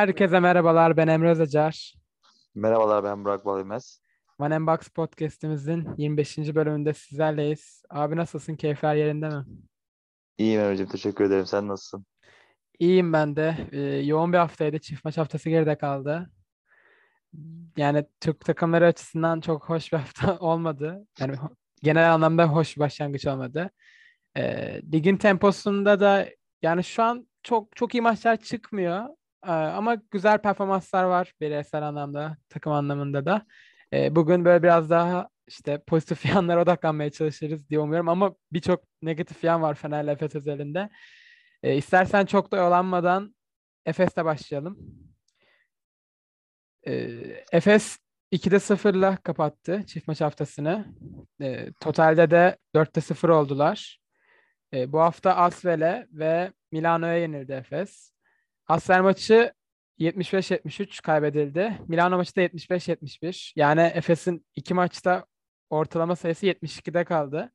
Herkese merhabalar. Ben Emre Özacar. Merhabalar ben Burak Balymaz. One and Box podcast'imizin 25. bölümünde sizlerleyiz. Abi nasılsın? Keyifler yerinde mi? İyiyim Emre'ciğim teşekkür ederim. Sen nasılsın? İyiyim ben de. Ee, yoğun bir haftaydı. Çift maç haftası geride kaldı. Yani Türk takımları açısından çok hoş bir hafta olmadı. Yani genel anlamda hoş bir başlangıç olmadı. Ee, ligin temposunda da yani şu an çok çok iyi maçlar çıkmıyor. Ee, ama güzel performanslar var bireysel anlamda, takım anlamında da. Ee, bugün böyle biraz daha işte pozitif yanlara odaklanmaya çalışırız diye umuyorum ama birçok negatif yan var Fener'le Efes özelinde. Ee, istersen çok da oyalanmadan Efes'te başlayalım. Ee, Efes 2'de 0'la kapattı çift maç haftasını. Ee, totalde de 4'te 0 oldular. Ee, bu hafta Asvel'e ve Milano'ya yenildi Efes. Asfer maçı 75-73 kaybedildi. Milano maçı da 75-71. Yani Efes'in iki maçta ortalama sayısı 72'de kaldı.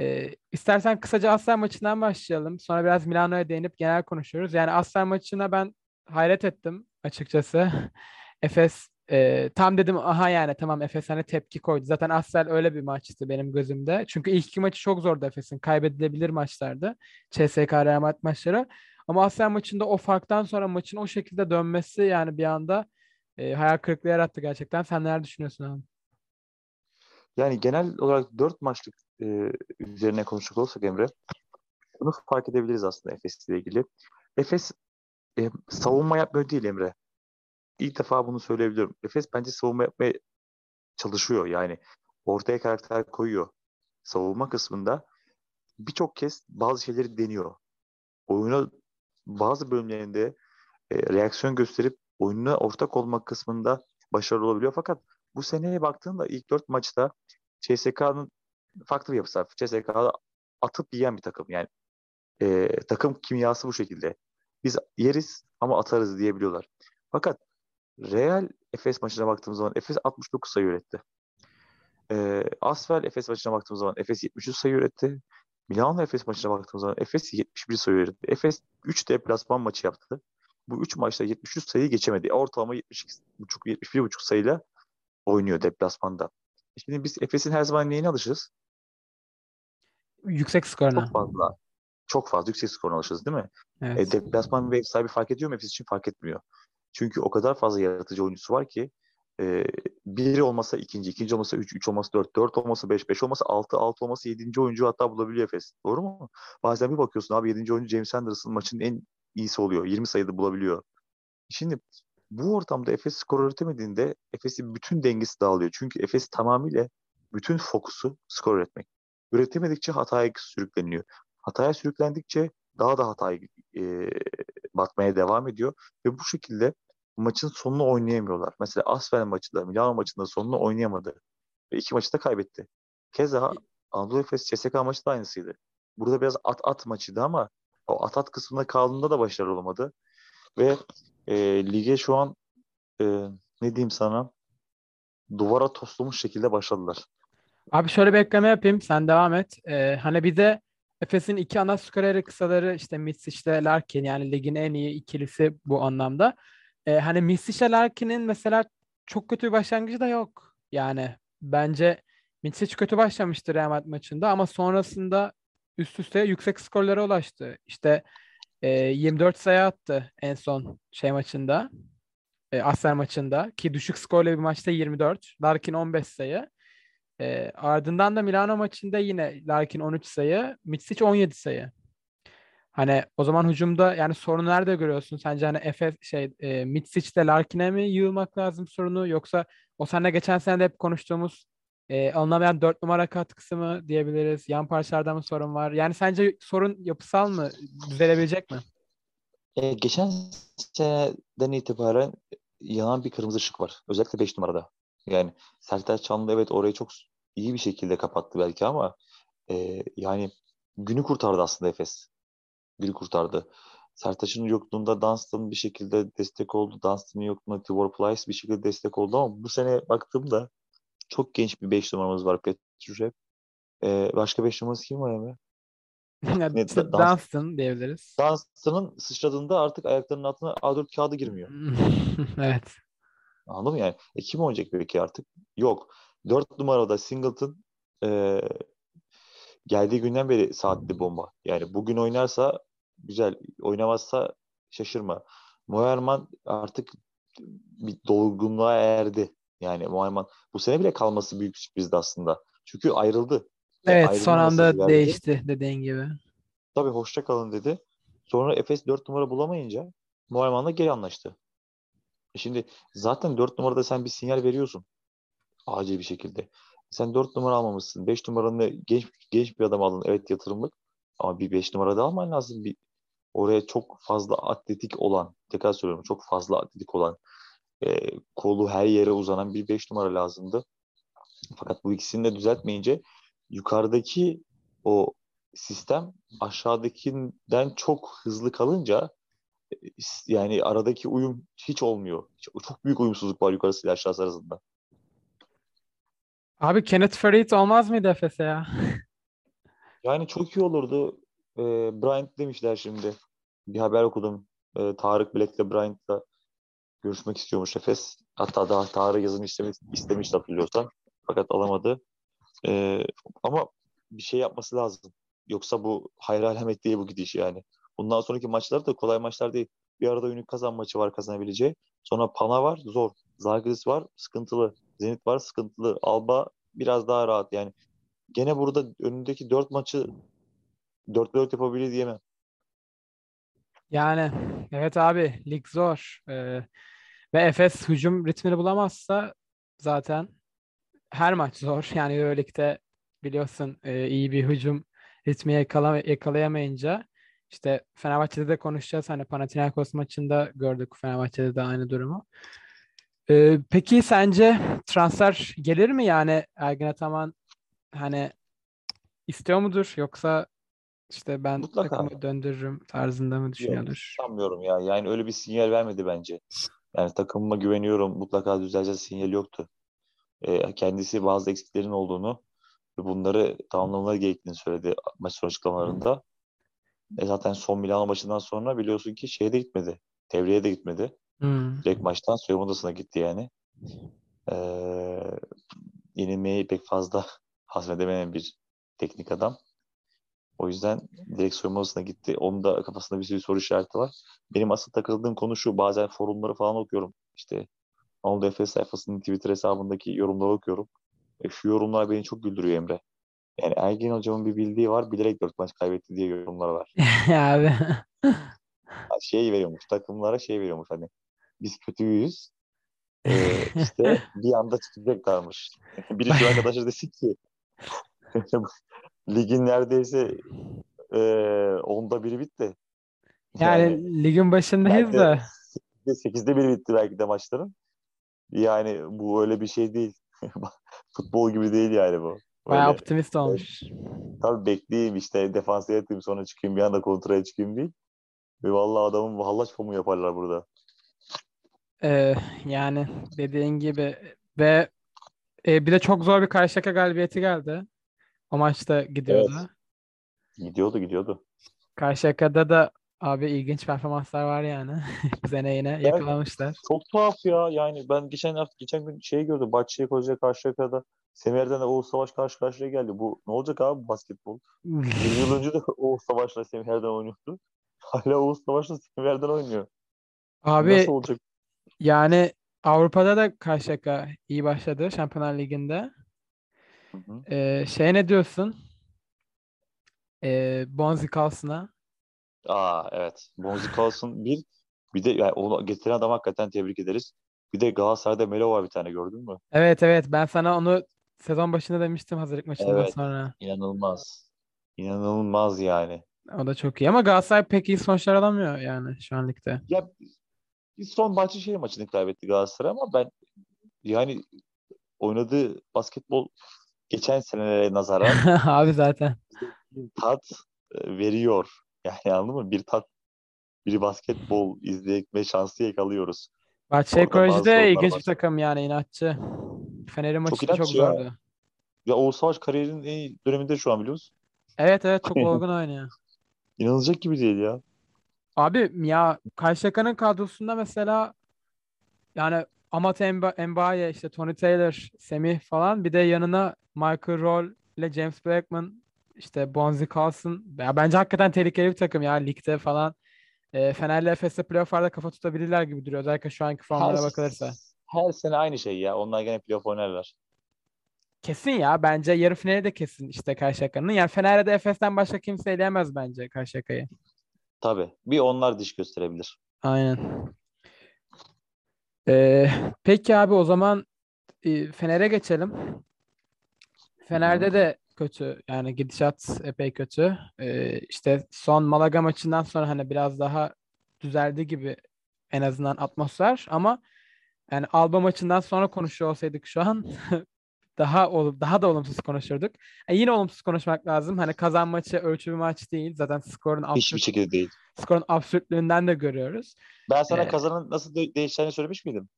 Ee, istersen kısaca Asfer maçından başlayalım. Sonra biraz Milano'ya değinip genel konuşuruz. Yani Asfer maçına ben hayret ettim açıkçası. Efes e, tam dedim aha yani tamam Efes hani tepki koydu. Zaten Asfer öyle bir maçtı benim gözümde. Çünkü ilk iki maçı çok zordu Efes'in. Kaybedilebilir maçlardı. CSK Real maçları. Ama Asya maçında o farktan sonra maçın o şekilde dönmesi yani bir anda e, hayal kırıklığı yarattı gerçekten. Sen neler düşünüyorsun abi? Yani genel olarak dört maçlık e, üzerine konuşacak olursak Emre, bunu fark edebiliriz aslında Efes ile ilgili. Efes e, savunma yapmıyor değil Emre. İlk defa bunu söyleyebilirim. Efes bence savunma yapmaya çalışıyor. Yani ortaya karakter koyuyor. Savunma kısmında birçok kez bazı şeyleri deniyor. Oyuna bazı bölümlerinde e, reaksiyon gösterip oyununa ortak olmak kısmında başarılı olabiliyor. Fakat bu seneye baktığında ilk dört maçta CSK'nın farklı bir yapısı var. CSK'da atıp yiyen bir takım. Yani e, takım kimyası bu şekilde. Biz yeriz ama atarız diyebiliyorlar. Fakat Real Efes maçına baktığımız zaman Efes 69 sayı üretti. E, Asfel Efes maçına baktığımız zaman Efes 73 sayı üretti. Milano Efes maçına baktığımız zaman Efes 71 sayı üretti. Efes 3 deplasman maçı yaptı. Bu 3 maçta 73 sayı geçemedi. Ortalama 72,5 71,5 sayıyla oynuyor deplasmanda. Şimdi biz Efes'in her zaman neyine alışırız? Yüksek skoruna. Çok fazla. Çok fazla yüksek skoruna alışırız değil mi? Evet. E, deplasman ve ev sahibi fark ediyor mu? Efes için fark etmiyor. Çünkü o kadar fazla yaratıcı oyuncusu var ki e, biri olmasa ikinci, ikinci olmasa üç, üç olmasa dört, dört olmasa beş, beş olmasa altı, altı olmasa yedinci oyuncu hatta bulabiliyor Efes. Doğru mu? Bazen bir bakıyorsun abi yedinci oyuncu James Anderson maçın en iyisi oluyor. 20 sayıda bulabiliyor. Şimdi bu ortamda Efes skor üretemediğinde Efes'in bütün dengesi dağılıyor. Çünkü Efes tamamıyla bütün fokusu skor üretmek. Üretemedikçe hataya sürükleniyor. Hataya sürüklendikçe daha da hataya e, batmaya devam ediyor. Ve bu şekilde maçın sonunu oynayamıyorlar. Mesela Asfer maçında, Milano maçında sonunu oynayamadı. Ve iki maçı da kaybetti. Keza Anadolu Efes CSK maçı da aynısıydı. Burada biraz at-at maçıydı ama o at-at kısmında kaldığında da başarılı olamadı. Ve e, lige şu an e, ne diyeyim sana duvara toslamış şekilde başladılar. Abi şöyle bir ekleme yapayım. Sen devam et. Ee, hani bize Efes'in iki ana skoreri kısaları işte Mitsic ile Larkin yani ligin en iyi ikilisi bu anlamda. Ee, hani Mitsic ile Larkin'in mesela çok kötü bir başlangıcı da yok. Yani bence Mitsic kötü başlamıştı Real Madrid maçında ama sonrasında üst üste yüksek skorlara ulaştı. İşte e, 24 sayı attı en son şey maçında. E, Asfer maçında ki düşük skorlu bir maçta 24. Larkin 15 sayı. E, ardından da Milano maçında yine Larkin 13 sayı, Mitsic 17 sayı. Hani o zaman hücumda yani sorunu nerede görüyorsun? Sence hani Efe şey e, Mitsic'de Larkin'e mi yığılmak lazım sorunu yoksa o seninle geçen sene de hep konuştuğumuz e, alınamayan dört numara katkısı mı diyebiliriz? Yan parçalarda mı sorun var? Yani sence sorun yapısal mı? Düzelebilecek mi? E, geçen seneden itibaren yanan bir kırmızı ışık var. Özellikle 5 numarada. Yani Sertaç Çanlı evet orayı çok iyi bir şekilde kapattı belki ama e, yani günü kurtardı aslında Efes. Günü kurtardı. Sertaç'ın yokluğunda Dunstan bir şekilde destek oldu. Dunstan'ın yokluğunda Tibor Plyce bir şekilde destek oldu ama bu sene baktığımda çok genç bir 5 numaramız var Petrushev. Ee, başka 5 numarası kim var Emre? Ne, Dunstan diyebiliriz. Dunstan'ın sıçradığında artık ayaklarının altına A4 kağıdı girmiyor. Evet. Anladın mı yani? E kim oynayacak peki artık? Yok. 4 numarada Singleton e, geldiği günden beri saatli bomba. Yani bugün oynarsa güzel, oynamazsa şaşırma. Moerman artık bir dolgunluğa erdi. Yani Moerman bu sene bile kalması büyük sürprizdi aslında. Çünkü ayrıldı. Yani Evet ayrılma son anda verdi. değişti dediğin gibi. Tabii hoşça kalın dedi. Sonra Efes 4 numara bulamayınca Moerman'la geri anlaştı. E Şimdi zaten 4 numarada sen bir sinyal veriyorsun. Acil bir şekilde. Sen 4 numara almamışsın. 5 numaranı genç genç bir adam aldın. Evet yatırımlık. Ama bir 5 numarada alman lazım. Bir oraya çok fazla atletik olan, tekrar söylüyorum çok fazla atletik olan, e, kolu her yere uzanan bir 5 numara lazımdı. Fakat bu ikisini de düzeltmeyince yukarıdaki o sistem aşağıdakinden çok hızlı kalınca e, yani aradaki uyum hiç olmuyor. Çok- büyük uyumsuzluk var yukarısı ile aşağısı arasında. Abi Kenneth Farid olmaz mıydı Efes'e ya? Yani çok iyi olurdu. Ee, Bryant demişler şimdi. Bir haber okudum. Ee, Tarık Black'le Bryant'la görüşmek istiyormuş Efes. Hatta daha Tarık yazın istemiş, istemişti hatırlıyorsan. Fakat alamadı. Ee, ama bir şey yapması lazım. Yoksa bu hayır alamet değil bu gidiş yani. Bundan sonraki maçlar da kolay maçlar değil. Bir arada kazan maçı var kazanabileceği. Sonra Pana var zor. Zalgiris var sıkıntılı. Zenit var sıkıntılı. Alba biraz daha rahat yani. Gene burada önündeki dört maçı 4-4 yapabilir diyemem. Yani evet abi lig zor. Ee, ve Efes hücum ritmini bulamazsa zaten her maç zor. Yani Euroleague'de biliyorsun e, iyi bir hücum ritmi yakala, yakalayamayınca işte Fenerbahçe'de de konuşacağız. Hani Panathinaikos maçında gördük Fenerbahçe'de de aynı durumu. Ee, peki sence transfer gelir mi yani Ergin Ataman hani istiyor mudur yoksa işte ben Mutlaka. takımı döndürürüm tarzında mı düşünüyordur? sanmıyorum ya. Yani öyle bir sinyal vermedi bence. Yani takımıma güveniyorum. Mutlaka düzeleceğiz sinyali yoktu. Ee, kendisi bazı eksiklerin olduğunu ve bunları tamamlamaları gerektiğini söyledi maç sonu açıklamalarında. E zaten son Milano maçından sonra biliyorsun ki şeye de gitmedi. Devreye de gitmedi. Hmm. Direkt maçtan soyunma odasına gitti yani. Ee, yenilmeyi pek fazla hazmedemeyen bir teknik adam. O yüzden direkt soyunma odasına gitti. Onun da kafasında bir sürü soru işareti var. Benim asıl takıldığım konu şu. Bazen forumları falan okuyorum. İşte Anadolu Efes sayfasının Twitter hesabındaki yorumları okuyorum. E, şu yorumlar beni çok güldürüyor Emre. Yani Ergin hocamın bir bildiği var. Bilerek dört maç kaybetti diye yorumlar var. Abi. Şey veriyormuş. Takımlara şey veriyormuş hani. Biz kötüyüz. Ee, işte bir anda çıkacaklarmış. Biri şu arkadaşa desin ki ligin neredeyse e, onda biri bitti. Yani ligin başındayız da. de sekizde biri bitti belki de maçların. Yani bu öyle bir şey değil. Futbol gibi değil yani bu. Bayağı Öyle, optimist olmuş. tabii bekleyeyim işte defansa yatayım sonra çıkayım bir anda kontraya çıkayım değil. Ve vallahi adamın hallaç pamuğu yaparlar burada. Ee, yani dediğin gibi ve e, bir de çok zor bir Karşıyaka galibiyeti geldi. O maçta gidiyordu. Evet. Gidiyordu gidiyordu. Karşıyaka'da da abi ilginç performanslar var yani. Bu sene yine yakalamışlar. Çok tuhaf ya. Yani ben geçen hafta geçen gün şey gördüm. Bahçeyi Koca Karşıyaka'da Semer'den de Oğuz Savaş karşı karşıya geldi. Bu ne olacak abi basketbol? 20 yıl önce de Oğuz Savaş'la Semer'den oynuyordu. Hala Oğuz Savaş'la Semer'den oynuyor. Abi Nasıl olacak? Yani Avrupa'da da Karşıyaka iyi başladı Şampiyonlar Ligi'nde. Hı hı. Ee, şey ne diyorsun? Ee, Bonzi Carlson'a. Aa evet. Bonzi Carlson bir bir de yani onu getiren adam hakikaten tebrik ederiz. Bir de Galatasaray'da Melo var bir tane gördün mü? Evet evet ben sana onu sezon başında demiştim hazırlık maçından Evet. sonra. İnanılmaz. İnanılmaz yani. O da çok iyi ama Galatasaray pek iyi sonuçlar alamıyor yani şu an ligde. Ya bir son Bahçeşehir maçını kaybetti Galatasaray ama ben yani oynadığı basketbol geçen senelere nazaran Abi zaten. bir tat e, veriyor. Yani anladın mı? Bir tat bir basketbol izleme şansı yakalıyoruz. Bahçeşehir Koleji de ilginç bir takım yani inatçı. Fener'in maçı da çok inatçı ya. zordu. Ya Oğuz Savaş kariyerinin en iyi döneminde şu an biliyor musun? Evet evet çok olgun oynuyor. İnanılacak gibi değil ya. Abi ya Karşıyaka'nın kadrosunda mesela yani Amat Mbaye, işte Tony Taylor, Semih falan bir de yanına Michael Roll ile James Blackman işte Bonzi Carlson. Ya bence hakikaten tehlikeli bir takım ya ligde falan. E, Fener'le Efes'te playoff'larda kafa tutabilirler gibi duruyor. Özellikle şu anki formlara Her, bakılırsa. her sene aynı şey ya. Onlar gene playoff oynarlar. Kesin ya. Bence yarı finali de kesin işte Karşıyaka'nın. Yani Fener'de Efes'ten başka kimse eleyemez bence Karşıyaka'yı. Tabii. Bir onlar diş gösterebilir. Aynen. Ee, peki abi o zaman e, Fener'e geçelim. Fener'de de kötü yani gidişat epey kötü. Ee, işte son Malaga maçından sonra hani biraz daha düzeldi gibi en azından atmosfer ama yani Alba maçından sonra konuşuyor olsaydık şu an daha ol daha da olumsuz konuşurduk. Yani yine olumsuz konuşmak lazım. Hani kazan maçı ölçü bir maç değil. Zaten skorun Hiçbir absürt, şekilde değil. skorun absürtlüğünden de görüyoruz. Ben sana Ee, kazanın nasıl de- değişeceğini söylemiş miydim?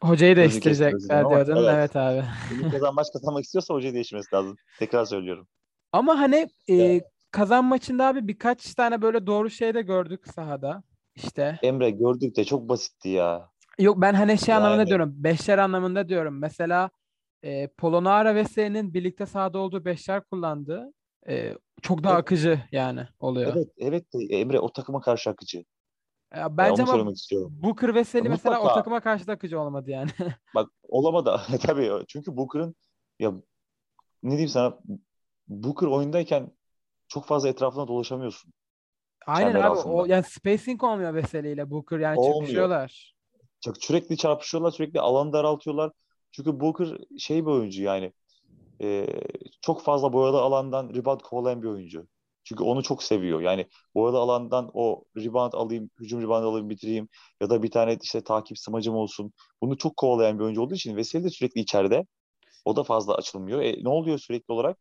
Hocayı değiştirecekler diyordun. evet. Evet abi. Kazan maç kazanmak istiyorsa hocayı değişmesi lazım. Tekrar söylüyorum. Ama hani e, kazan maçında abi birkaç tane böyle doğru şey de gördük sahada. İşte. Emre gördük de çok basitti ya. Yok ben hani şey anlamında Yani. diyorum. Beşler anlamında diyorum. Mesela e, Polonara ve S'nin birlikte sahada olduğu beşler kullandı. E, çok daha Evet. akıcı yani oluyor. Evet, evet de Emre o takıma karşı akıcı. Ya Yani bence onu ama. Booker ve Selly mesela o takıma karşı da akıcı olmadı yani. Bak olamadı. Tabii çünkü Booker'ın ya ne diyeyim sana Booker oyundayken çok fazla etrafına dolaşamıyorsun. Aynen abi altında. o yani spacing olmuyor Veseli ile Booker yani Olmuyor. çakışıyorlar. Çok sürekli çarpışıyorlar, sürekli alanı daraltıyorlar. Çünkü Booker şey bir oyuncu yani e, çok fazla boyalı alandan rebound kovalayan bir oyuncu. Çünkü onu çok seviyor. Yani boyalı alandan o rebound alayım, hücum rebound alayım, bitireyim ya da bir tane işte takip smacım olsun. Bunu çok kovalayan bir oyuncu olduğu için Veseli de sürekli içeride. O da fazla açılmıyor. E, ne oluyor sürekli olarak?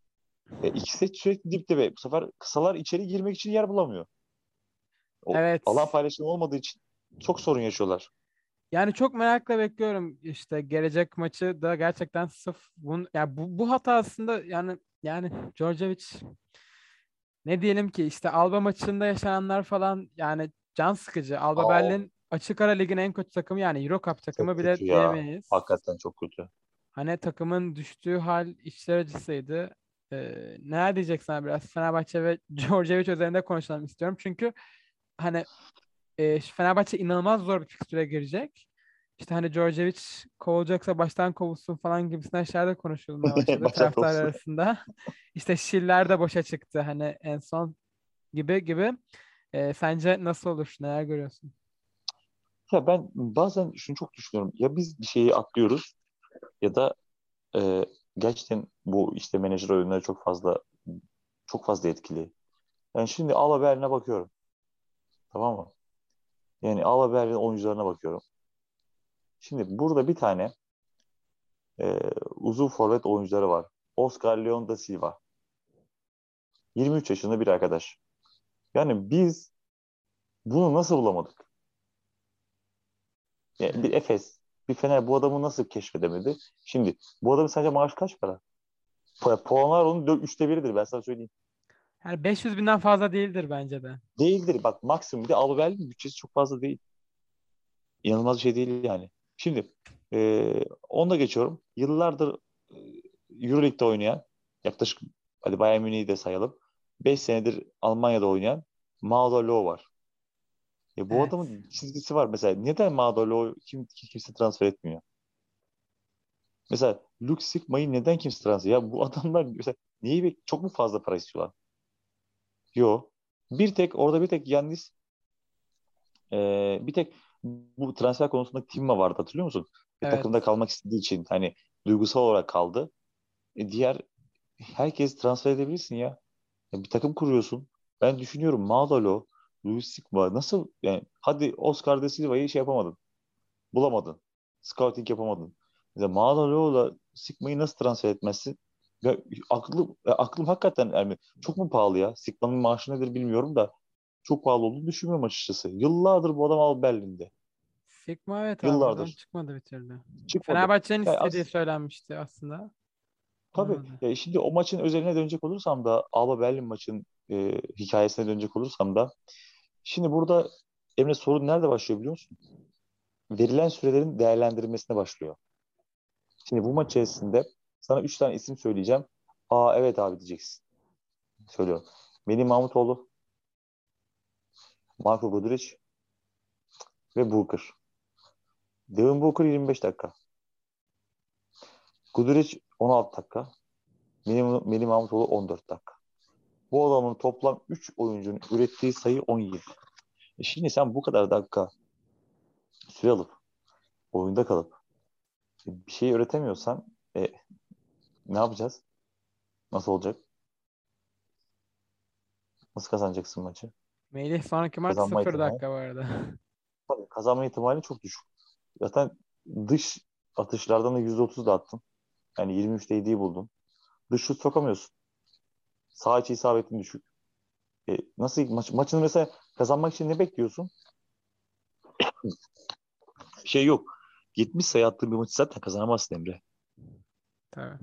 E, ikisi sürekli dipte ve bu sefer kısalar içeri girmek için yer bulamıyor. O Evet. alan paylaşımı olmadığı için çok sorun yaşıyorlar. Yani çok merakla bekliyorum işte gelecek maçı da gerçekten sırf bun ya bu, bu hata aslında yani yani Djordjevic ne diyelim ki işte Alba maçında yaşananlar falan yani can sıkıcı. Alba Aa. Berlin açık ara ligin en kötü takımı yani Euro Cup takımı Çok bile diyemeyiz. Hakikaten çok kötü. Hani takımın düştüğü hal içler acısıydı. Ee, neler diyeceksin abi biraz Fenerbahçe ve Djordjevic üzerinde konuşalım istiyorum. Çünkü hani e, Fenerbahçe inanılmaz zor bir fikstüre girecek. İşte hani Djordjevic kovulacaksa baştan kovulsun falan gibisinden şeyler de konuşulmaya başladı taraftar arasında. İşte Şiller de boşa çıktı hani en son gibi gibi. E, sence nasıl olur? Neler görüyorsun? Ya ben bazen şunu çok düşünüyorum. Ya biz bir şeyi atlıyoruz ya da e, gerçekten bu işte menajer oyunları çok fazla çok fazla etkili. Yani şimdi Alba Berlin'e bakıyorum. Tamam mı? Yani Alba Berlin oyuncularına bakıyorum. Şimdi burada bir tane e, uzun forvet oyuncuları var. Oscar Leon da Silva. 23 yaşında bir arkadaş. Yani biz bunu nasıl bulamadık? Yani bir Efes, bir Fener bu adamı nasıl keşfedemedi? Şimdi bu adamın sence maaşı kaç para? Pa- Puanlar onun dö- üçte biridir ben sana söyleyeyim. Yani 500 binden fazla değildir bence de. Değildir. Bak maksimum bir de Alba Berlin bütçesi çok fazla değil. İnanılmaz bir şey değil yani. Şimdi e, onu da geçiyorum. Yıllardır e, Euroleague'de oynayan yaklaşık hadi Bayern Münih'i de sayalım. 5 senedir Almanya'da oynayan Mauro Low var. E, bu Evet. adamın çizgisi var. Mesela neden Mauro Low kim, kimse transfer etmiyor? Mesela Luke Sigma'yı neden kimse transfer Ya bu adamlar mesela neyi çok mu fazla para istiyorlar? Yok. Bir tek orada bir tek Yannis e, bir tek bu transfer konusunda Timma vardı hatırlıyor musun? Ve Evet. takımda kalmak istediği için hani duygusal olarak kaldı. E, diğer herkes transfer edebilirsin ya. Ya bir takım kuruyorsun. Ben düşünüyorum Madalo, Luis Sigma nasıl yani hadi Oscar de Silva'yı şey yapamadın. Bulamadın. Scouting yapamadın. Mesela Madalo'la Sigma'yı nasıl transfer etmezsin? Ya, aklım, aklım hakikaten yani çok mu pahalı ya? Sigma'nın maaşı nedir bilmiyorum da çok pahalı olduğunu düşünmüyorum açıkçası. Yıllardır bu adam Al Berlin'de. Sigma evet abi Yıllardır. buradan çıkmadı bir türlü. Çıkmadı. Fenerbahçe'nin Ya istediği as- söylenmişti aslında. Tabii. Anladım. Ya şimdi o maçın özeline dönecek olursam da Alba Berlin maçın e, hikayesine dönecek olursam da şimdi burada Emre sorun nerede başlıyor biliyor musun? Verilen sürelerin değerlendirilmesine başlıyor. Şimdi bu maç içerisinde sana üç tane isim söyleyeceğim. Aa evet abi diyeceksin. Söylüyorum. Melih Mahmutoğlu, Marco Guduric ve Booker. Devin Booker 25 dakika. Guduric 16 dakika. Melih, Melih Mahmutoğlu 14 dakika. Bu adamın toplam 3 oyuncunun ürettiği sayı 17. E şimdi sen bu kadar dakika süre alıp oyunda kalıp bir şey üretemiyorsan e, ne yapacağız? Nasıl olacak? Nasıl kazanacaksın maçı? Melih sonraki maç Kazanma 0 ihtimali. dakika bu arada. Tabii kazanma ihtimali çok düşük. Zaten dış atışlardan da %30 da attın. Yani 23'te 7'yi buldun. Dış şut sokamıyorsun. Sağ içi isabetin düşük. E, nasıl maç, maçını mesela kazanmak için ne bekliyorsun? şey yok. 70 sayı attığın bir maçı zaten kazanamazsın Emre. Tabii.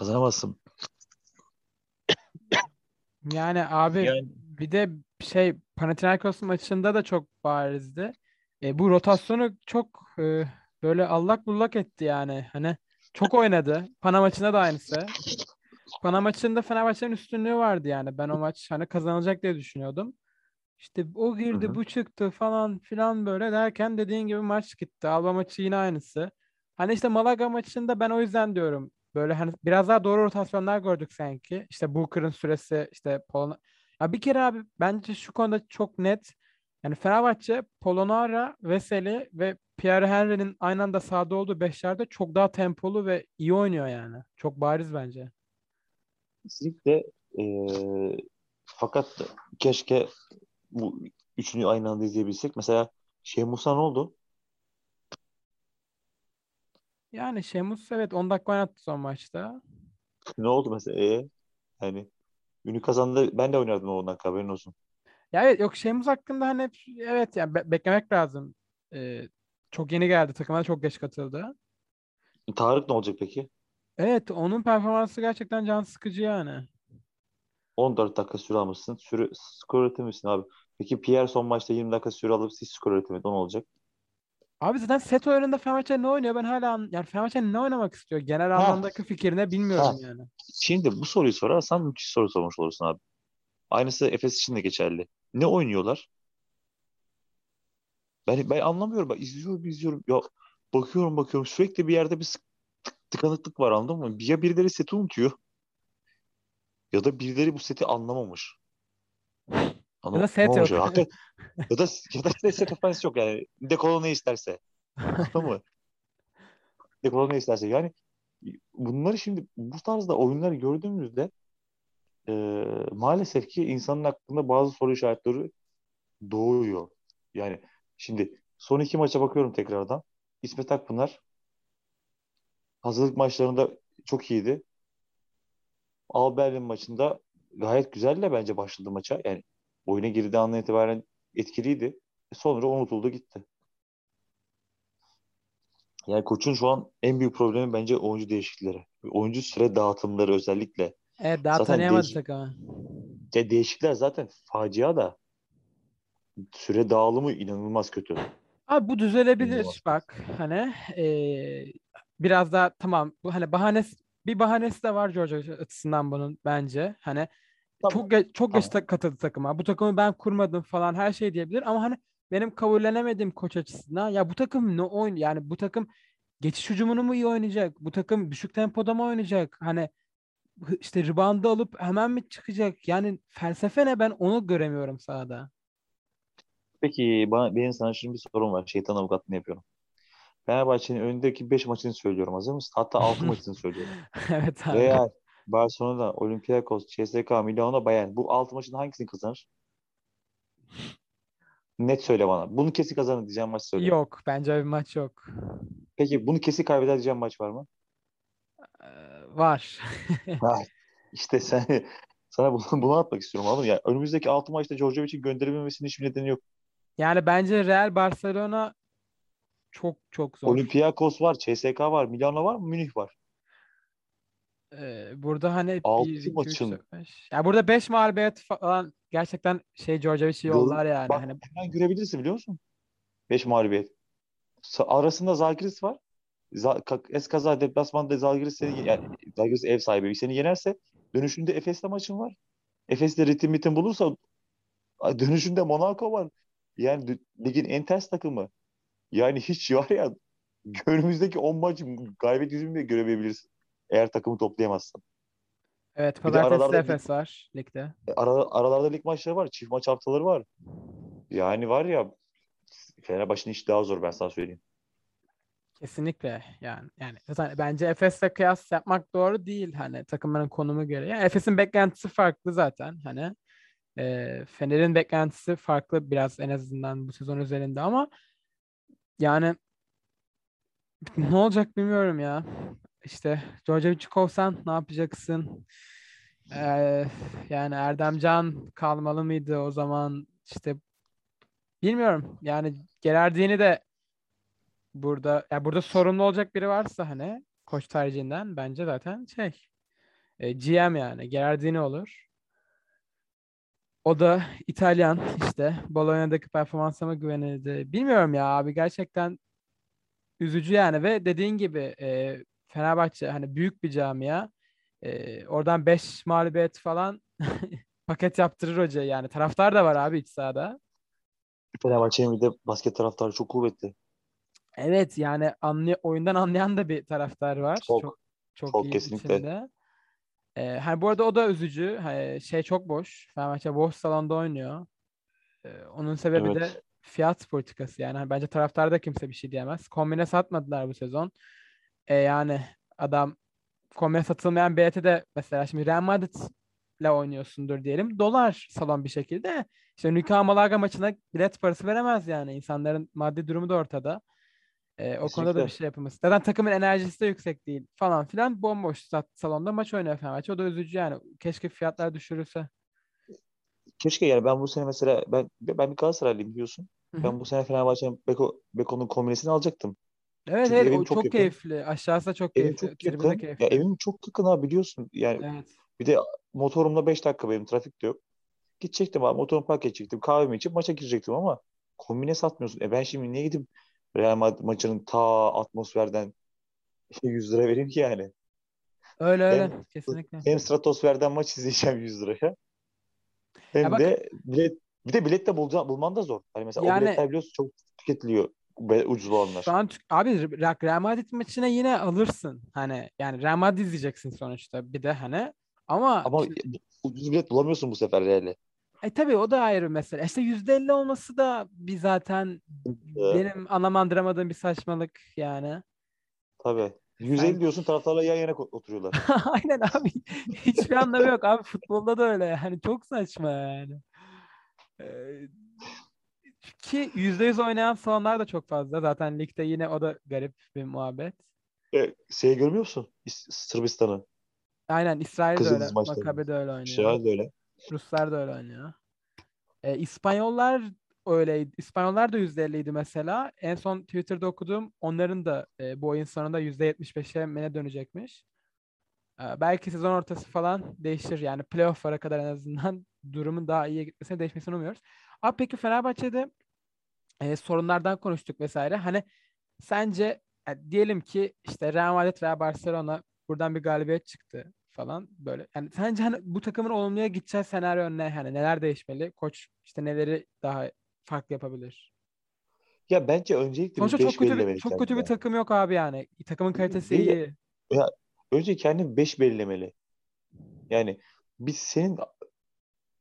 Kazanamazsın. Yani abi Yani bir de şey Panathinaikos maçında da çok barizdi. E, bu rotasyonu çok e, böyle allak bullak etti yani. Hani çok oynadı. Pana maçında da aynısı. Pana maçında Fenerbahçe'nin üstünlüğü vardı yani. Ben o maç hani kazanılacak diye düşünüyordum. İşte o girdi, Hı hı. bu çıktı falan filan böyle derken dediğin gibi maç gitti. Alba maçı yine aynısı. Hani işte Malaga maçında ben o yüzden diyorum. Böyle hani biraz daha doğru rotasyonlar gördük sanki. İşte Booker'ın süresi işte Polon ya bir kere abi bence şu konuda çok net. Yani Fenerbahçe Polonara, Veseli ve Pierre Henry'nin aynı anda sahada olduğu beşlerde çok daha tempolu ve iyi oynuyor yani. Çok bariz bence. kesinlikle e, fakat keşke bu üçünü aynı anda izleyebilsek. Mesela şey Musa ne oldu? Yani Şemus evet 10 dakika oynattı son maçta. Ne oldu mesela? E, yani ünü kazandı. Ben de oynardım o 10 dakika haberin olsun. Ya evet yok Şemus hakkında hani hep- evet yani be- beklemek lazım. Ee, çok yeni geldi takıma çok geç katıldı. Tarık ne olacak peki? Evet onun performansı gerçekten can sıkıcı yani. 14 dakika süre almışsın. Süre, skor üretemişsin abi. Peki Pierre son maçta 20 dakika süre alıp siz skor üretemedi. O ne olacak? Abi zaten set oyununda Fenerbahçe ne oynuyor? Ben hala an- yani Fenerbahçe ne oynamak istiyor? Genel Ha. anlamdaki fikrini bilmiyorum Ha. yani. Şimdi bu soruyu sorarsan müthiş soru sormuş olursun abi. Aynısı Efes için de geçerli. Ne oynuyorlar? Ben, ben anlamıyorum. Ben izliyorum izliyorum. Ya bakıyorum bakıyorum. Sürekli bir yerde bir sık- tık- tıkanıklık var anladın mı? Ya birileri seti unutuyor. Ya da birileri bu seti anlamamış. Ya da set yok. Hakikaten- ya da ya da işte set offense yok yani. Dekolo ne isterse. Anladın mı? Dekolo ne isterse. Yani bunları şimdi bu tarzda oyunları gördüğümüzde e, maalesef ki insanın aklında bazı soru işaretleri doğuyor. Yani şimdi son iki maça bakıyorum tekrardan. İsmet Akpınar hazırlık maçlarında çok iyiydi. Al Berlin maçında gayet güzelle bence başladı maça. Yani oyuna girdiği andan itibaren etkiliydi. Sonra unutuldu gitti. Yani koçun şu an en büyük problemi bence oyuncu değişiklikleri. Oyuncu süre dağıtımları özellikle. Evet daha Zaten tanıyamadı değiş- takımı. Ya değişiklikler zaten facia da süre dağılımı inanılmaz kötü. Abi bu düzelebilir İnanılmaz. bak hani eee, biraz daha tamam bu hani bahanesi bir bahanesi de var George açısından bunun bence. Hani Tamam. çok ge- çok geç Tamam. ta- katıldı takıma. Bu takımı ben kurmadım falan her şey diyebilir ama hani benim kabullenemediğim koç açısından ya bu takım ne oyun yani bu takım geçiş hücumunu mu iyi oynayacak? Bu takım düşük tempoda mı oynayacak? Hani işte rebound'ı alıp hemen mi çıkacak? Yani felsefe ne ben onu göremiyorum sahada. Peki bana, benim sana şimdi bir sorum var. Şeytan avukatlığını yapıyorum. Fenerbahçe'nin önündeki 5 maçını söylüyorum. Hazır mısın? Hatta 6 maçını söylüyorum. Evet abi. Real, Barcelona, Olympiakos, CSKA, Milano, Bayern. Bu 6 maçın hangisini kazanır? Net söyle bana. Bunu kesin kazanır diyeceğim maç söyle. Yok bence bir maç yok. Peki bunu kesin kaybeder diyeceğim maç var mı? Ee, var. İşte sen sana bunu, bunu atmak istiyorum anladın mı? Ya önümüzdeki 6 maçta Djordjevic'in gönderilmemesinin hiçbir nedeni yok. Yani bence Real Barcelona çok çok zor. Olympiakos var, CSKA var, Milano var, Münih var. Ee, burada hani Altı 1, 2, 3, maçın 4, 5. Ya burada 5 mağlubiyet falan gerçekten şey Djordjevic'i yollar yani. bak Hani hemen görebilirsin biliyor musun? 5 mağlubiyet. Arasında Zalgiris var. Ka- Eskaza deplasmanda Zalgiris seni yani Zalgiris ev sahibi seni yenerse dönüşünde Efes'le maçın var. Efes'le ritim ritim bulursa dönüşünde Monaco var. Yani ligin en ters takımı. Yani hiç var ya önümüzdeki 10 maç galibiyet yüzünü de göremeyebilirsin. Eğer takımı toplayamazsan. evet pazartesi Efes var ligde. ara, aralarda lig maçları var. Çift maç haftaları var. Yani var ya Fenerbahçe'nin işi daha zor ben sana söyleyeyim. Kesinlikle yani yani zaten bence Efes'le kıyas yapmak doğru değil hani takımların konumu göre. Yani Efes'in beklentisi farklı zaten hani. Ee, Fener'in beklentisi farklı biraz en azından bu sezon üzerinde ama yani ne olacak bilmiyorum ya. İşte Djordjevic'i kovsan ne yapacaksın? Ee, yani Erdemcan kalmalı mıydı o zaman? İşte bilmiyorum. Yani Gerardini de burada ya burada sorumlu olacak biri varsa hani koç tercihinden bence zaten şey e, GM yani Gerardini olur. O da İtalyan işte Bologna'daki performansıma güvenildi. Bilmiyorum ya abi gerçekten üzücü yani ve dediğin gibi e, Fenerbahçe hani büyük bir camia. E, oradan 5 mağlubiyet falan paket yaptırır hoca yani. Taraftar da var abi iç sahada. Fenerbahçe'nin bir de basket taraftarı çok kuvvetli. Evet yani anlay oyundan anlayan da bir taraftar var. Çok, Çok çok, çok iyi kesinlikle. biçimde. Ee, hani bu arada o da üzücü. Hani şey çok boş. Fenerbahçe boş salonda oynuyor. Ee, onun sebebi Evet. de fiyat politikası yani. Hani bence taraftarda kimse bir şey diyemez. Kombine satmadılar bu sezon. E, yani adam kombine satılmayan bilete de mesela şimdi Real Madrid'le oynuyorsundur diyelim. Dolar salon bir şekilde. İşte Nükha Malaga maçına bilet parası veremez yani. İnsanların maddi durumu da ortada. E, o konuda da bir şey yapılması. Zaten takımın enerjisi de yüksek değil falan filan. Bomboş salonda maç oynuyor Fenerbahçe. O da üzücü yani. Keşke fiyatlar düşürülse. Keşke yani ben bu sene mesela ben ben bir Galatasaraylıyım biliyorsun. Ben bu sene Fenerbahçe'nin Beko, Beko'nun kombinesini alacaktım. Evet Çünkü evet o çok çok keyifli. Aşağısı da çok Evim keyifli. çok yakın. keyifli. Ya evim çok yakın abi biliyorsun. Yani Evet. bir de motorumla 5 dakika benim trafik de yok. Gidecektim abi motorumu park edecektim. Kahvemi içip maça girecektim ama kombine satmıyorsun. E ben şimdi niye gidip Real Madrid maçının ta atmosferden 100 lira vereyim ki yani. Öyle öyle. Hem Kesinlikle. hem stratosferden maç izleyeceğim 100 liraya. Ya Hem bak de bilet bir de bilet de bulca, bulman da zor. Hani mesela o yani biletler biliyorsun çok tüketiliyor. Ucuz olanlar. şu an abi Re- Real Madrid maçına yine alırsın. Hani yani Real Madrid izleyeceksin sonuçta bir de hani ama Ama işte ucuz bilet bulamıyorsun bu sefer Real'e. e tabii o da ayrı bir mesele. İşte %50 olması da bir zaten Ee, benim anlamandıramadığım bir saçmalık yani. tabii. 150 Sen diyorsun taraftarlar yan yana oturuyorlar. aynen abi hiçbir anlamı yok abi futbolda da öyle yani çok saçma yani. Ee, ki %100 oynayan salonlar da çok fazla. Zaten ligde yine o da garip bir muhabbet. E, şey görmüyor musun? İs- Sırbistan'ı. Aynen İsrail de öyle. Maccabi de öyle oynuyor. Şiral de öyle. Ruslar da öyle oynuyor. Ee, İspanyollar öyleydi. İspanyollar da %50'ydi mesela. En son Twitter'da okuduğum onların da e, bu oyun sonunda %75'e mene dönecekmiş. Ee, belki sezon ortası falan değişir. Yani playoff'lara kadar en azından durumun daha iyiye gitmesine değişmesini umuyoruz. Abi peki Fenerbahçe'de e, sorunlardan konuştuk vesaire. Hani sence e, diyelim ki işte Real Madrid veya Barcelona buradan bir galibiyet çıktı falan böyle. Yani sence hani bu takımın olumluya gideceği senaryo ne? Hani neler değişmeli? Koç işte neleri daha farklı yapabilir? Ya bence öncelikle Sonuçta çok 5 kötü bir, çok kötü bir takım yok abi yani. Takımın kalitesi Değil. iyi. Ya, önce kendin 5 belirlemeli. Yani biz senin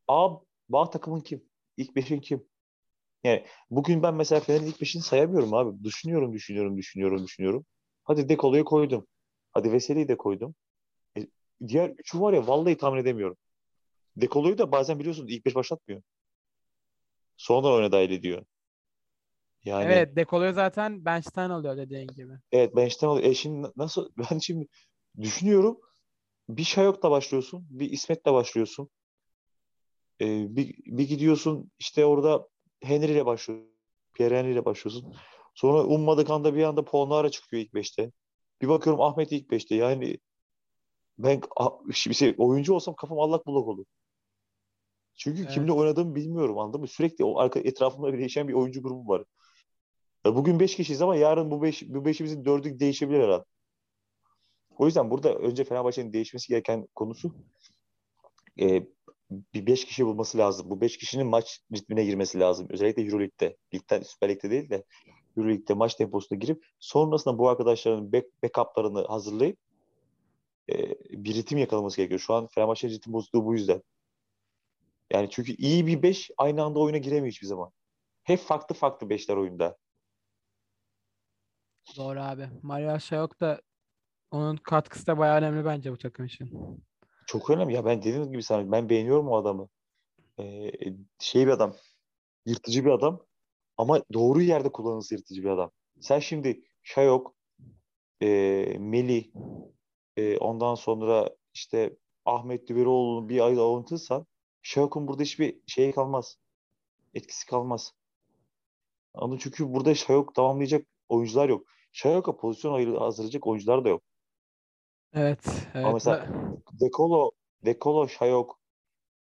A, A takımın kim? İlk 5'in kim? Yani bugün ben mesela Fener'in ilk 5'ini sayamıyorum abi. Düşünüyorum, düşünüyorum, düşünüyorum, düşünüyorum. Hadi Dekolo'yu koydum. Hadi Veseli'yi de koydum. E, diğer üçü var ya vallahi tahmin edemiyorum. Dekolo'yu da bazen biliyorsun ilk 5 başlatmıyor. Sonradan oyuna dahil ediyor. Yani Evet, Dekolo'yu zaten bench'ten alıyor dediğin gibi. evet ben işte e şimdi nasıl ben şimdi düşünüyorum bir Şayok'la başlıyorsun, bir İsmet'le başlıyorsun. Ee, bir, bir gidiyorsun işte orada Henry ile başlıyorsun. Pierre Henry ile başlıyorsun. Sonra ummadık anda bir anda Polnara çıkıyor ilk beşte. Bir bakıyorum Ahmet ilk beşte. Yani ben şimdi şey, oyuncu olsam kafam allak bullak olur. Çünkü Evet. kimle oynadığımı bilmiyorum anladın mı? Sürekli o arka etrafımda değişen bir oyuncu grubu var. Ya bugün 5 kişiyiz ama yarın bu 5 bu beşimizin dördü değişebilir herhalde. O yüzden burada önce Fenerbahçe'nin değişmesi gereken konusu e, bir 5 kişi bulması lazım. Bu 5 kişinin maç ritmine girmesi lazım. Özellikle Euroleague'de. Ligden, Süper Lig'de değil de Euroleague'de maç temposuna girip sonrasında bu arkadaşların back, backup'larını hazırlayıp e, bir ritim yakalaması gerekiyor. Şu an Fenerbahçe'nin ritim bozukluğu bu yüzden. Yani çünkü iyi bir 5 aynı anda oyuna giremiyor hiçbir zaman. Hep farklı farklı 5'ler oyunda. Doğru abi. Mario Aşayok da onun katkısı da bayağı önemli bence bu takım için. Çok önemli. Ya ben dediğim gibi sana ben beğeniyorum o adamı. Ee, şey bir adam. Yırtıcı bir adam. Ama doğru yerde kullanılırsa yırtıcı bir adam. Sen şimdi Şayok, e, Meli, e, ondan sonra işte Ahmet Düveroğlu'nu bir ayda oynatırsan Şayok'un burada hiçbir şey kalmaz. Etkisi kalmaz. Anladın? Çünkü burada Şayok tamamlayacak oyuncular yok. Şayok'a pozisyon hazırlayacak oyuncular da yok. Evet. evet. Ama mesela Dekolo, Dekolo, Şayok,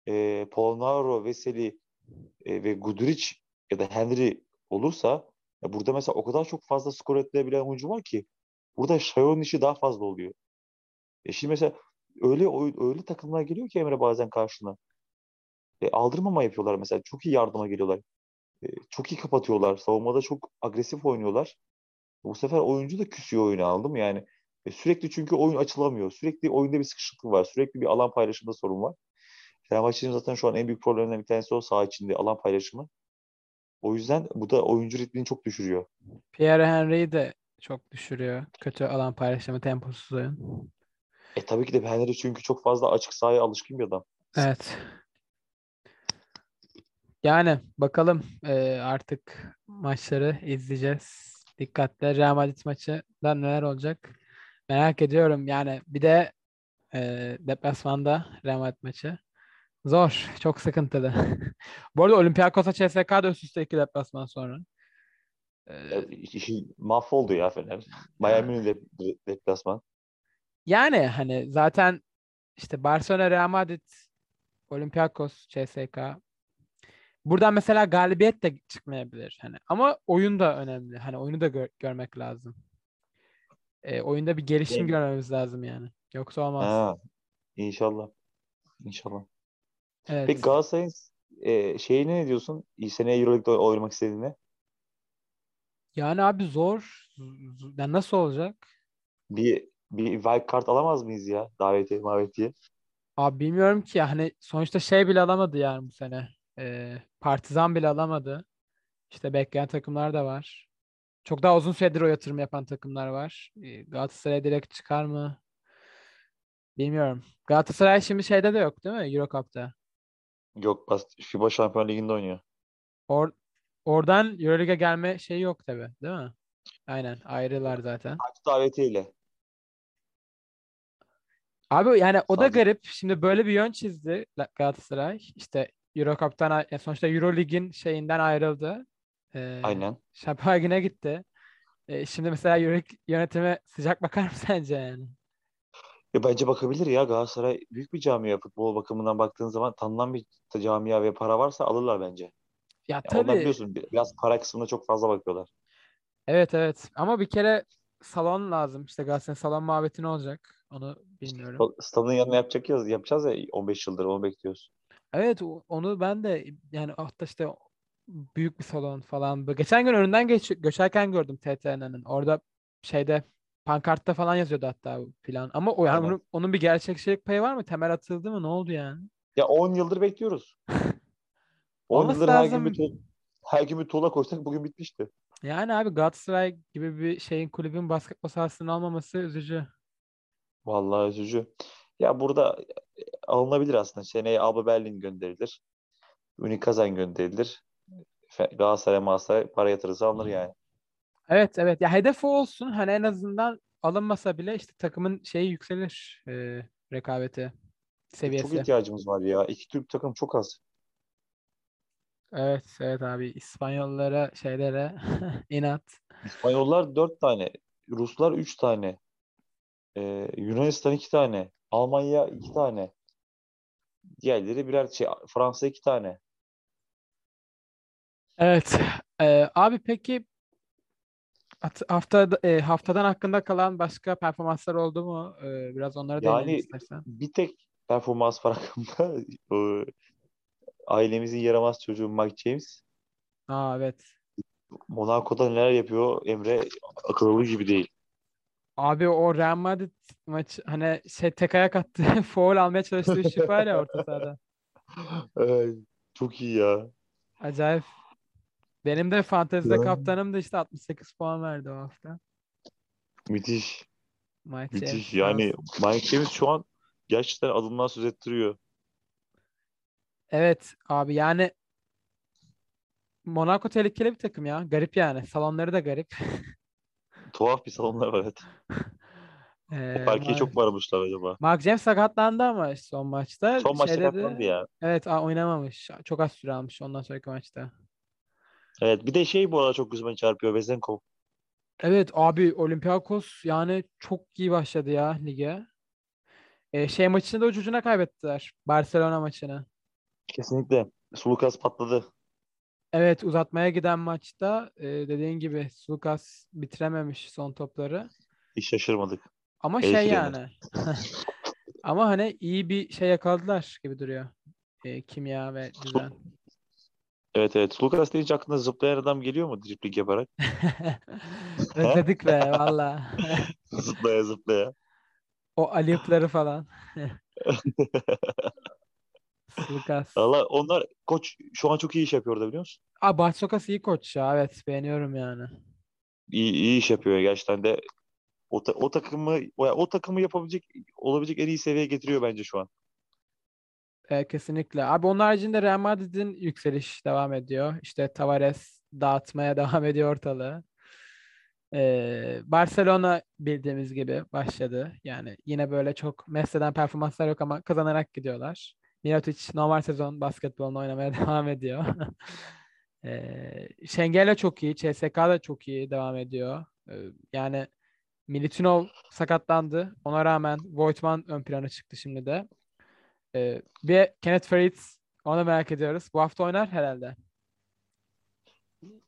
e, Polnaro, Veseli e, ve Guduric ya da Henry olursa ya burada mesela o kadar çok fazla skor ettirebilen oyuncu var ki burada Şayok'un işi daha fazla oluyor. E şimdi mesela öyle öyle takımlar geliyor ki Emre bazen karşına. E, aldırmama yapıyorlar mesela. Çok iyi yardıma geliyorlar. E, çok iyi kapatıyorlar. Savunmada çok agresif oynuyorlar. Bu sefer oyuncu da küsüyor oyunu aldım yani. E, sürekli çünkü oyun açılamıyor. Sürekli oyunda bir sıkışıklık var. Sürekli bir alan paylaşımında sorun var. Fenerbahçe'nin zaten şu an en büyük problemlerinden bir tanesi o saha içinde alan paylaşımı. O yüzden bu da oyuncu ritmini çok düşürüyor. Pierre Henry'i de çok düşürüyor. Kötü alan paylaşımı, temposuz oyun. E tabii ki de Henry çünkü çok fazla açık sahaya alışkın bir adam. Evet. Yani bakalım e, artık maçları izleyeceğiz. Dikkatle Real Madrid maçında neler olacak merak ediyorum. Yani bir de e, deplasmanda Real Madrid maçı. Zor. Çok sıkıntılı. Bu arada Olympiakos'a CSK da üst üste iki deplasman sonra. E, Ya, işi mahvoldu ya Fener. Bayern Münih de- deplasman. Yani hani zaten işte Barcelona, Real Madrid, Olympiakos, CSK. Buradan mesela galibiyet de çıkmayabilir. Hani ama oyun da önemli. Hani oyunu da gör- görmek lazım. E, oyunda bir gelişim Yani- görmemiz lazım yani. Yoksa olmaz. Ha, inşallah. İnşallah. Evet. Peki Galatasaray'ın e, şeyine ne diyorsun? Seneye Euroleague'de oynamak istediğine. Yani abi zor. Yani nasıl olacak? Bir bir wild card alamaz mıyız ya? Davetiye, mavetiye. Abi bilmiyorum ki hani sonuçta şey bile alamadı yani bu sene. E, Partizan bile alamadı. İşte bekleyen takımlar da var. Çok daha uzun süredir o yatırım yapan takımlar var. E, Galatasaray direkt çıkar mı? Bilmiyorum. Galatasaray şimdi şeyde de yok değil mi? Euro Cup'ta. Yok, FIBA Şampiyon Ligi'nde oynuyor. Or oradan Euroleague'e gelme şeyi yok tabii, değil mi? Aynen, ayrılar zaten. Kaç davetiyeyle? Abi yani o da Sadece- garip. Şimdi böyle bir yön çizdi La- Galatasaray. İşte Euro Cup'tan yani sonuçta Euro Lig'in şeyinden ayrıldı. Ee, Aynen. Şampiyon Ligi'ne gitti. Ee, şimdi mesela yönetime sıcak bakar mı sence yani? Ya bence bakabilir ya Galatasaray büyük bir camia futbol bakımından baktığın zaman tanınan bir camia ve para varsa alırlar bence. Ya Ya onlar tabii. biliyorsun bi- biraz para kısmına çok fazla bakıyorlar. Evet evet. Ama bir kere salon lazım. İşte Galatasaray'ın salon muhabbeti ne olacak? Onu bilmiyorum. Sta- Stadın yanına yapacak ya, yapacağız ya 15 yıldır onu bekliyoruz. Evet onu ben de yani hatta işte büyük bir salon falan. Böyle Geçen gün önünden geç, geçerken gördüm TTN'nin. Orada şeyde pankartta falan yazıyordu hatta bu plan. Ama o yani onun, onun bir gerçekçilik payı var mı? Temel atıldı mı? Ne oldu yani? Ya 10 yıldır bekliyoruz. 10 Olması yıldır her lazım. gün bir tuğ- her gün bir tuğla koysak bugün bitmişti. Yani abi Galatasaray gibi bir şeyin kulübün basketbol sahasını almaması üzücü. Vallahi üzücü. Ya burada e, alınabilir aslında. Seneye Alba Berlin gönderilir. Ünlü Kazan gönderilir. Galatasaray Galatasaray para yatırırsa alınır yani. Evet evet. Ya hedef o olsun. Hani en azından alınmasa bile işte takımın şeyi yükselir. e, rekabeti Çok seviyesi. ihtiyacımız var ya. İki Türk takım çok az. Evet evet abi İspanyollara şeylere inat. İspanyollar dört tane. Ruslar üç tane. Ee, Yunanistan iki tane. Almanya iki tane. Diğerleri birer şey. Fransa iki tane. Evet. Ee, abi peki Hafta, e, haftadan hakkında kalan başka performanslar oldu mu? Ee, biraz onlara değinelim Yani istersen. bir tek performans var hakkında. Ailemizin yaramaz çocuğu Mike James. Aa evet. Monaco'da neler yapıyor Emre akıl alır gibi değil. Abi o Real Madrid maçı hani şey tek ayak attı. Foul almaya çalıştığı şut var ya orta sahada. Çok iyi ya. Acayip. Benim de fantezide Ya. kaptanım da işte 68 puan verdi o hafta. Müthiş. Mike Müthiş. James Yani. Mike James şu an gerçekten adımdan söz ettiriyor. Evet abi yani Monaco tehlikeli bir takım ya. Garip yani. Salonları da garip. Tuhaf bir salonlar var evet. Ee, Parkeyi Ma- çok mu aramışlar acaba? Mark James sakatlandı ama son maçta. Son maçta Şeyde de- sakatlandı ya. Evet a- oynamamış. Çok az süre almış ondan sonraki maçta. Evet bir de şey bu arada çok gözüme çarpıyor Vezenkov. Evet abi Olympiakos yani çok iyi başladı ya lige. Ee, şey maçını da ucucuna kaybettiler. Barcelona maçını. Kesinlikle. Sulukas patladı. Evet uzatmaya giden maçta e, dediğin gibi Sulukas bitirememiş son topları. Hiç şaşırmadık. Ama şey yani. Ama hani iyi bir şey yakaladılar gibi duruyor. E, kimya ve düzen. Evet evet. Sulukas deyince aklına zıplayan adam geliyor mu dripling yaparak? Özledik be valla. zıplaya zıplaya. O alipleri falan. Sulukas. Valla onlar koç şu an çok iyi iş yapıyor orada biliyor musun? Aa Bahçokas iyi koç ya. Evet beğeniyorum yani. İyi, iyi iş yapıyor gerçekten de. O, ta- o takımı o, o takımı yapabilecek olabilecek en iyi seviyeye getiriyor bence şu an. E, kesinlikle. Abi onun haricinde Real Madrid'in yükseliş devam ediyor. İşte Tavares dağıtmaya devam ediyor ortalığı. E, Barcelona bildiğimiz gibi başladı. Yani yine böyle çok Messi'den performanslar yok ama kazanarak gidiyorlar. Milicic normal sezon basketbolunu oynamaya devam ediyor. e, Şengeli çok iyi. CSK da çok iyi devam ediyor. E, yani Militinov sakatlandı. Ona rağmen Voigtman ön plana çıktı şimdi de. Ee, bir Kenneth Fritz onu merak ediyoruz. Bu hafta oynar herhalde.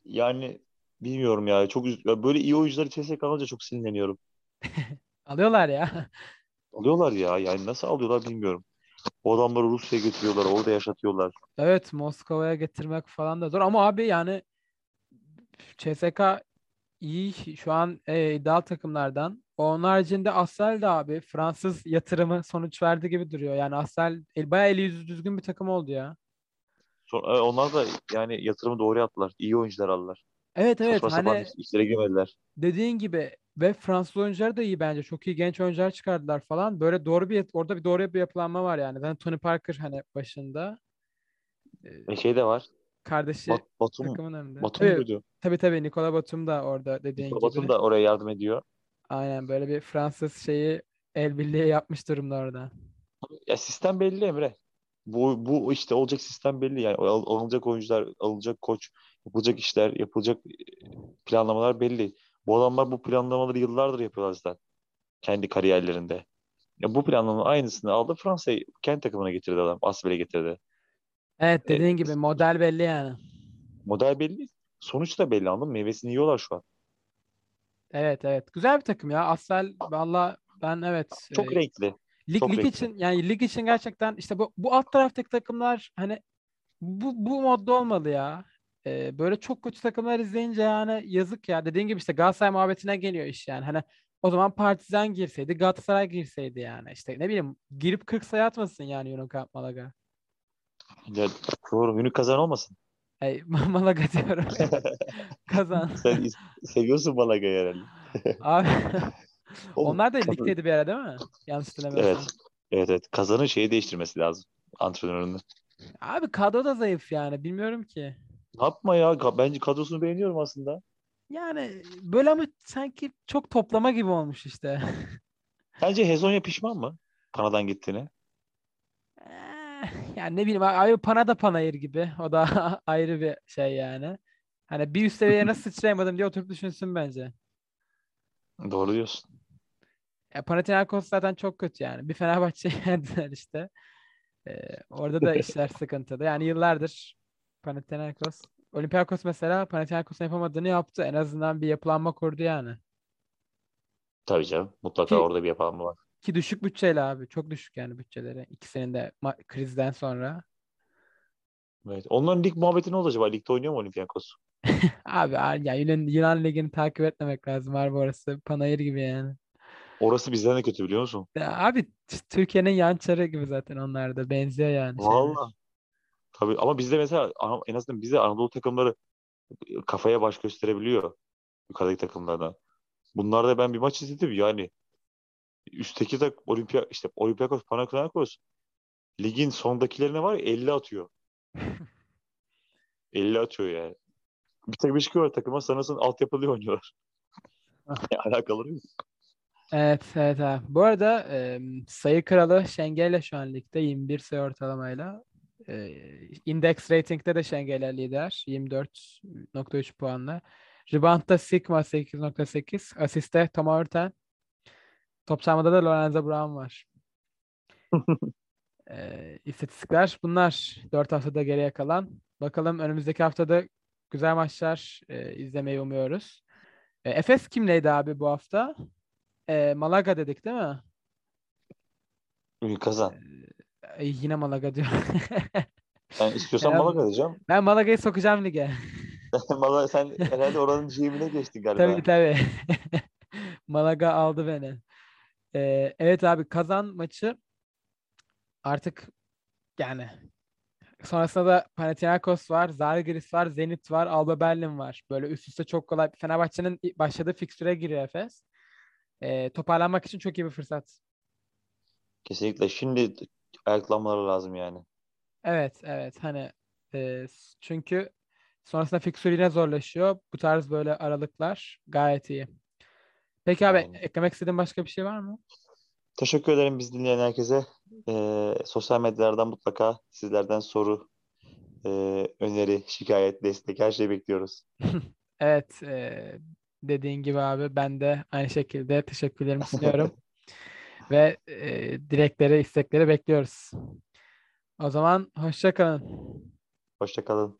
Yani bilmiyorum ya. Çok ya böyle iyi oyuncuları içerisine kalınca çok sinirleniyorum. Alıyorlar ya. Alıyorlar ya. Yani nasıl alıyorlar bilmiyorum. O adamları Rusya'ya götürüyorlar. Orada yaşatıyorlar. Evet Moskova'ya getirmek falan da zor ama abi yani CSK iyi şu an e, iddialı takımlardan. Onun haricinde Assel de abi Fransız yatırımı sonuç verdi gibi duruyor. Yani Assel el, bayağı eli yüzü düzgün bir takım oldu ya. Sonra, e, onlar da yani yatırımı doğru yaptılar. İyi oyuncular aldılar. Evet evet Saçma hani işlere girmediler. dediğin gibi ve Fransız oyuncular da iyi bence. Çok iyi genç oyuncular çıkardılar falan. Böyle doğru bir orada bir doğru bir yapılanma var yani. Ben Tony Parker hani başında. Ee, E şey de var. Kardeşi Bat, Batum, takımın önünde. Batum Tabii, muydu? tabii tabii Nikola Batum da orada dediğin Batum gibi. da oraya yardım ediyor. Aynen böyle bir Fransız şeyi el birliği yapmış durumda orada. Ya sistem belli Emre. Bu, bu işte olacak sistem belli yani Al- alınacak oyuncular, alınacak koç, yapılacak işler, yapılacak e, planlamalar belli. Bu adamlar bu planlamaları yıllardır yapıyorlar zaten kendi kariyerlerinde. Ya bu planlamanın aynısını aldı Fransa'yı kendi takımına getirdi adam. Asbel'e getirdi. Evet E, dediğin gibi model belli yani. model belli. Sonuç da belli anladın mı? Meyvesini yiyorlar şu an. Evet evet. Güzel bir takım ya. Asfel valla ben evet. Çok e, renkli. lig, çok lig renkli. için yani lig için gerçekten işte bu, bu alt taraftaki takımlar hani bu, bu modda olmalı ya. E, böyle çok kötü takımlar izleyince yani yazık ya. Dediğin gibi işte Galatasaray muhabbetine geliyor iş yani. Hani o zaman Partizan girseydi, Galatasaray girseydi yani. İşte ne bileyim girip 40 sayı atmasın yani Unikamp Malaga. Ya, doğru. Ünlü kazan olmasın. Hey, Malaga diyorum. Kazan. Sen seviyorsun Malaga'yı herhalde. Abi onlar da ligdeydi bir ara değil mi? Yanlış hatırlamıyorsam. Evet. Evet evet. Kazanın şeyi değiştirmesi lazım. Antrenörünü. Abi kadro da zayıf yani. Bilmiyorum ki. Yapma ya. Bence kadrosunu beğeniyorum aslında. Yani böyle ama sanki çok toplama gibi olmuş işte. Sence Hezonya pişman mı? Panadan gittiğine. Yani ne bileyim abi pana da panayır gibi. O da ayrı bir şey yani. Hani bir üst seviyeye nasıl sıçrayamadım diye oturup düşünsün bence. Doğru diyorsun. Ya Panathinaikos zaten çok kötü yani. Bir Fenerbahçe yendiler işte. Ee, orada da işler sıkıntılı. Yani yıllardır Panathinaikos Olympiakos mesela Panathinaikos'un yapamadığını yaptı. En azından bir yapılanma kurdu yani. Tabii canım. Mutlaka Ki- orada bir yapalım var. Ki düşük bütçeli abi. Çok düşük yani bütçeleri. İkisinin de ma- krizden sonra. Evet. Onların lig muhabbeti ne oldu acaba? Ligde oynuyor mu Olympiakos? Abi ya Yunan, Yunan ligini takip etmemek lazım. Harbi orası panayır gibi yani. Orası bizden de kötü biliyor musun? Ya abi Türkiye'nin yan çarı gibi zaten onlar da. Benziyor yani. Vallahi. Tabii ama bizde mesela en azından bizde Anadolu takımları kafaya baş gösterebiliyor yukarıdaki takımlardan. Bunlarda ben bir maç izledim yani üstteki de Olimpia işte Olympiakos Panathinaikos ligin sondakilerine var ya 50 atıyor. 50 atıyor yani. Bir tek bir şey var takıma sanırsın altyapılı oynuyorlar. Ya, Alakaları yok. Evet, evet abi. Bu arada e, sayı kralı Şengel'le şu an ligde 21 sayı ortalamayla. E, index rating'de de Şengel'e lider 24.3 puanla. Rebound'da Sigma 8.8. Asiste Tom Horton. Top da Lorenzo Brown var. E, istatistikler bunlar. 4 haftada geriye kalan. Bakalım önümüzdeki haftada güzel maçlar e, izlemeyi umuyoruz. E, Efes kimleydi abi bu hafta? E, Malaga dedik değil mi? Ünlü kazan. Ay, yine Malaga diyorum. Ben istiyorsan Malaga diyeceğim. ben Malaga'yı sokacağım lige. Malaga sen herhalde oranın GM'ine geçtin galiba. Tabii tabii. Malaga aldı beni. Ee, evet abi kazan maçı artık yani sonrasında da Panathinaikos var, Zalgiris var, Zenit var, Alba Berlin var. Böyle üst üste çok kolay. Fenerbahçe'nin başladığı fikstüre giriyor Efes. Ee, toparlanmak için çok iyi bir fırsat. Kesinlikle. Şimdi ayaklanmaları lazım yani. Evet, evet. Hani e, çünkü sonrasında fikstür yine zorlaşıyor. Bu tarz böyle aralıklar gayet iyi. Peki abi Aynen. eklemek istediğin başka bir şey var mı? Teşekkür ederim biz dinleyen herkese. Ee, sosyal medyalardan mutlaka sizlerden soru, e, öneri, şikayet, destek her şeyi bekliyoruz. Evet, e, dediğin gibi abi ben de aynı şekilde teşekkürlerimi sunuyorum. Ve e, dilekleri, istekleri bekliyoruz. O zaman hoşça kalın. Hoşça kalın.